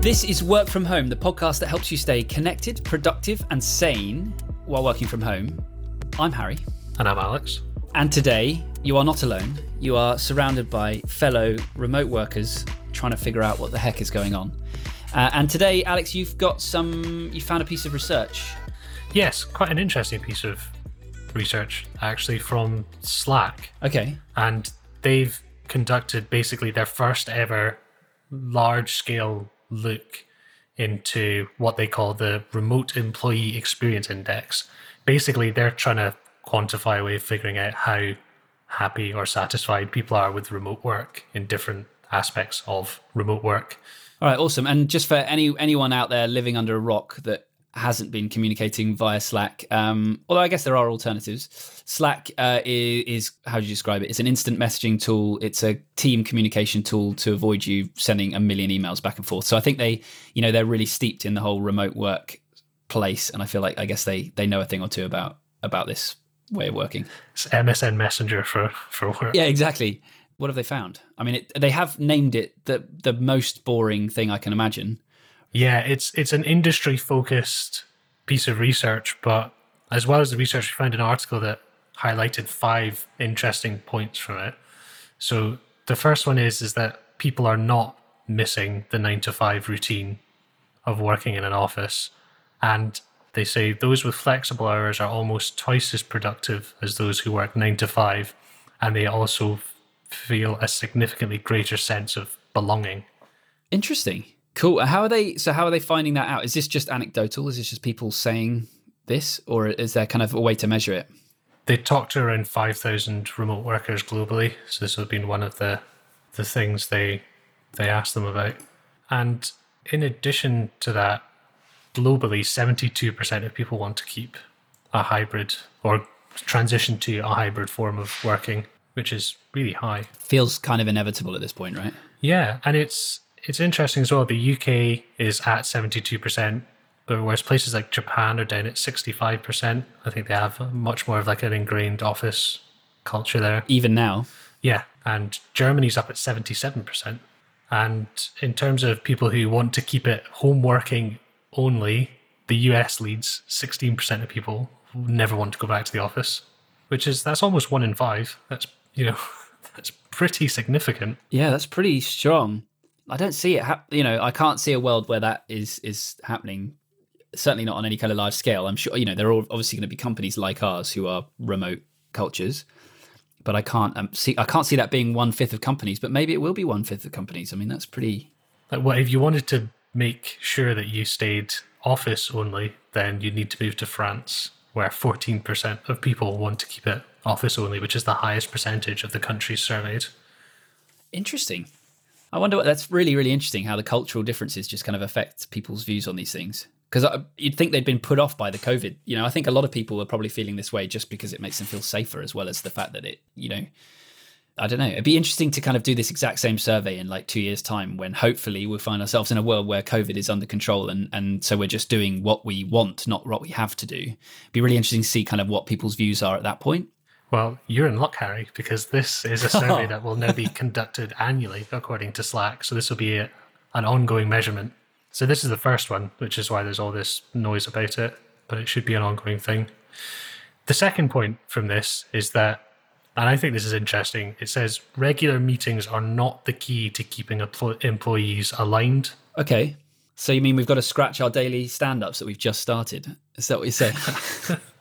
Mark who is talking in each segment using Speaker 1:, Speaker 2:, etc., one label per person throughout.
Speaker 1: This is Work From Home, the podcast that helps you stay connected, productive, and sane while working from home. I'm Harry.
Speaker 2: And I'm Alex.
Speaker 1: And today, you are not alone. You are surrounded by fellow remote workers trying to figure out what the heck is going on. Uh, and today, Alex, you've got some, you found a piece of research.
Speaker 2: Yes, quite an interesting piece of research, actually, from Slack.
Speaker 1: Okay.
Speaker 2: And they've conducted basically their first ever large scale look into what they call the Remote Employee Experience Index. Basically, they're trying to quantify a way of figuring out how happy or satisfied people are with remote work in different aspects of remote work.
Speaker 1: All right, awesome. And just for any anyone out there living under a rock that hasn't been communicating via Slack. Um, although I guess there are alternatives. Slack uh, is, is, how do you describe it? It's an instant messaging tool. It's a team communication tool to avoid you sending a million emails back and forth. So I think they, you know, they're really steeped in the whole remote work place, and I feel like I guess they they know a thing or two about about this way of working.
Speaker 2: It's MSN Messenger for for work.
Speaker 1: Yeah, exactly. What have they found? I mean, it, they have named it the the most boring thing I can imagine
Speaker 2: yeah, it's it's an industry focused piece of research, but as well as the research, we found an article that highlighted five interesting points from it. So the first one is is that people are not missing the nine to five routine of working in an office, and they say those with flexible hours are almost twice as productive as those who work nine to five, and they also feel a significantly greater sense of belonging.
Speaker 1: Interesting. Cool. How are they? So how are they finding that out? Is this just anecdotal? Is this just people saying this, or is there kind of a way to measure it?
Speaker 2: They talked to around five thousand remote workers globally, so this has been one of the the things they they asked them about. And in addition to that, globally, seventy two percent of people want to keep a hybrid or transition to a hybrid form of working, which is really high.
Speaker 1: Feels kind of inevitable at this point, right?
Speaker 2: Yeah, and it's it's interesting as well. The UK is at 72%, but whereas places like Japan are down at 65%. I think they have much more of like an ingrained office culture there.
Speaker 1: Even now?
Speaker 2: Yeah. And Germany's up at 77%. And in terms of people who want to keep it home working only, the US leads 16% of people never want to go back to the office, which is that's almost one in five. That's, you know, that's pretty significant.
Speaker 1: Yeah, that's pretty strong. I don't see it. Ha- you know, I can't see a world where that is is happening. Certainly not on any kind of large scale. I'm sure you know there are obviously going to be companies like ours who are remote cultures, but I can't um, see. I can't see that being one fifth of companies. But maybe it will be one fifth of companies. I mean, that's pretty.
Speaker 2: Like, what if you wanted to make sure that you stayed office only? Then you need to move to France, where 14% of people want to keep it office only, which is the highest percentage of the countries surveyed.
Speaker 1: Interesting. I wonder what that's really, really interesting how the cultural differences just kind of affect people's views on these things. Because you'd think they'd been put off by the COVID. You know, I think a lot of people are probably feeling this way just because it makes them feel safer, as well as the fact that it, you know, I don't know. It'd be interesting to kind of do this exact same survey in like two years' time when hopefully we'll find ourselves in a world where COVID is under control and, and so we're just doing what we want, not what we have to do. It'd be really interesting to see kind of what people's views are at that point.
Speaker 2: Well, you're in luck, Harry, because this is a survey that will now be conducted annually, according to Slack. So this will be a, an ongoing measurement. So this is the first one, which is why there's all this noise about it, but it should be an ongoing thing. The second point from this is that, and I think this is interesting, it says regular meetings are not the key to keeping employees aligned.
Speaker 1: Okay. So you mean we've got to scratch our daily stand ups that we've just started? Is that what you're saying?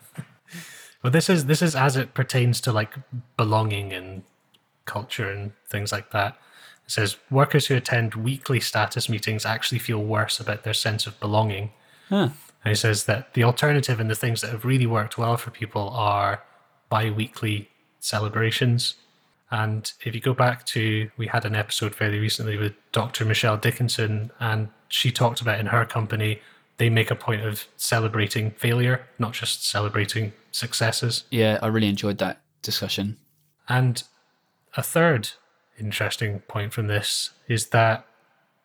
Speaker 2: But this is this is as it pertains to like belonging and culture and things like that. It says workers who attend weekly status meetings actually feel worse about their sense of belonging. Huh. And he says that the alternative and the things that have really worked well for people are bi-weekly celebrations. And if you go back to, we had an episode fairly recently with Dr. Michelle Dickinson, and she talked about in her company they make a point of celebrating failure, not just celebrating successes.
Speaker 1: Yeah, I really enjoyed that discussion.
Speaker 2: And a third interesting point from this is that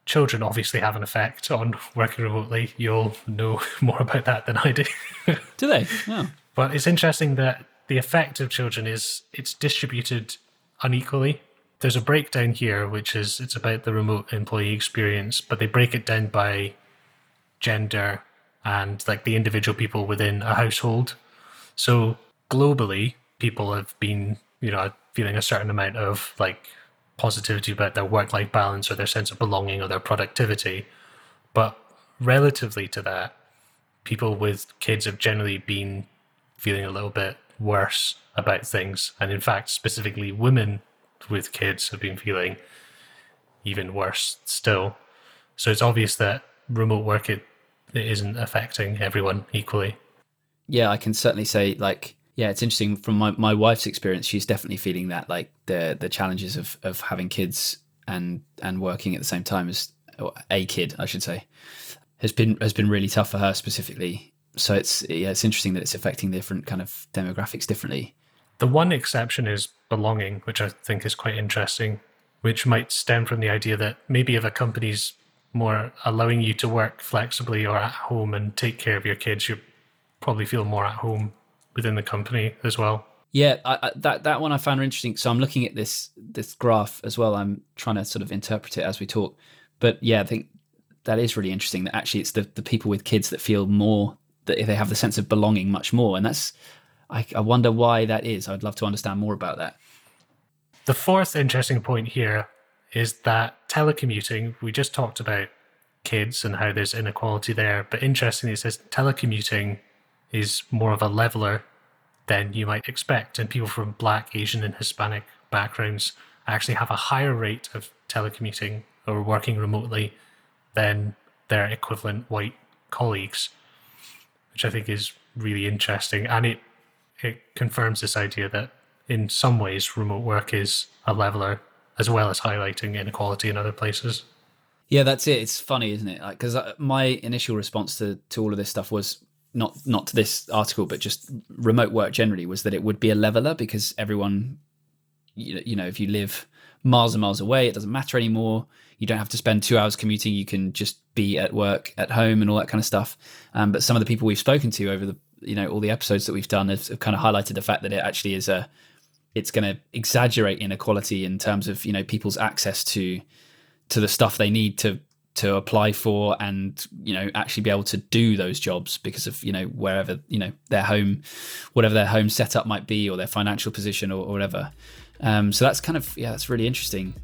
Speaker 2: children obviously have an effect on working remotely. You'll know more about that than I do.
Speaker 1: do they? Yeah.
Speaker 2: But it's interesting that the effect of children is it's distributed unequally. there's a breakdown here, which is it's about the remote employee experience, but they break it down by gender and like the individual people within a household. So globally, people have been, you know, feeling a certain amount of like positivity about their work life balance or their sense of belonging or their productivity. But relatively to that, people with kids have generally been feeling a little bit worse about things. And in fact, specifically women with kids have been feeling even worse still. So it's obvious that remote work it, it isn't affecting everyone equally.
Speaker 1: Yeah, I can certainly say like yeah, it's interesting from my, my wife's experience. She's definitely feeling that like the the challenges of of having kids and and working at the same time as a kid, I should say, has been has been really tough for her specifically. So it's yeah, it's interesting that it's affecting different kind of demographics differently.
Speaker 2: The one exception is belonging, which I think is quite interesting, which might stem from the idea that maybe if a company's more allowing you to work flexibly or at home and take care of your kids, you probably feel more at home within the company as well.
Speaker 1: Yeah, I, I, that that one I found interesting. So I'm looking at this this graph as well. I'm trying to sort of interpret it as we talk. But yeah, I think that is really interesting. That actually it's the the people with kids that feel more that they have the sense of belonging much more, and that's I, I wonder why that is. I'd love to understand more about that.
Speaker 2: The fourth interesting point here is that telecommuting. We just talked about kids and how there's inequality there, but interestingly, it says telecommuting is more of a leveler than you might expect. And people from Black, Asian, and Hispanic backgrounds actually have a higher rate of telecommuting or working remotely than their equivalent white colleagues, which I think is really interesting. And it, it confirms this idea that in some ways remote work is a leveler as well as highlighting inequality in other places.
Speaker 1: Yeah, that's it. It's funny, isn't it? Because like, uh, my initial response to, to all of this stuff was not not to this article, but just remote work generally, was that it would be a leveler because everyone, you know, if you live miles and miles away, it doesn't matter anymore. You don't have to spend two hours commuting. You can just be at work at home and all that kind of stuff. Um, but some of the people we've spoken to over the you know all the episodes that we've done have, have kind of highlighted the fact that it actually is a it's going to exaggerate inequality in terms of you know people's access to to the stuff they need to to apply for and you know actually be able to do those jobs because of you know wherever you know their home whatever their home setup might be or their financial position or, or whatever. Um, so that's kind of yeah that's really interesting.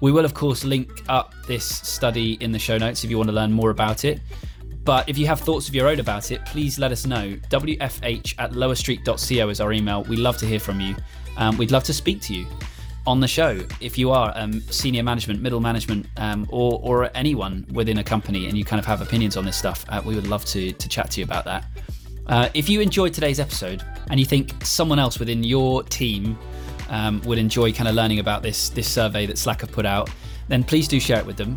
Speaker 1: We will of course link up this study in the show notes if you want to learn more about it but if you have thoughts of your own about it please let us know wfh at lowerstreet.co is our email we love to hear from you um, we'd love to speak to you on the show if you are um, senior management, middle management, um, or or anyone within a company and you kind of have opinions on this stuff. Uh, we would love to to chat to you about that. Uh, if you enjoyed today's episode and you think someone else within your team um, would enjoy kind of learning about this this survey that Slack have put out, then please do share it with them.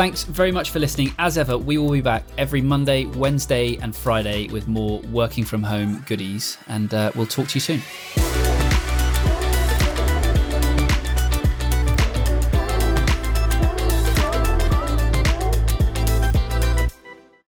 Speaker 1: Thanks very much for listening. As ever, we will be back every Monday, Wednesday, and Friday with more working from home goodies, and uh, we'll talk to you soon.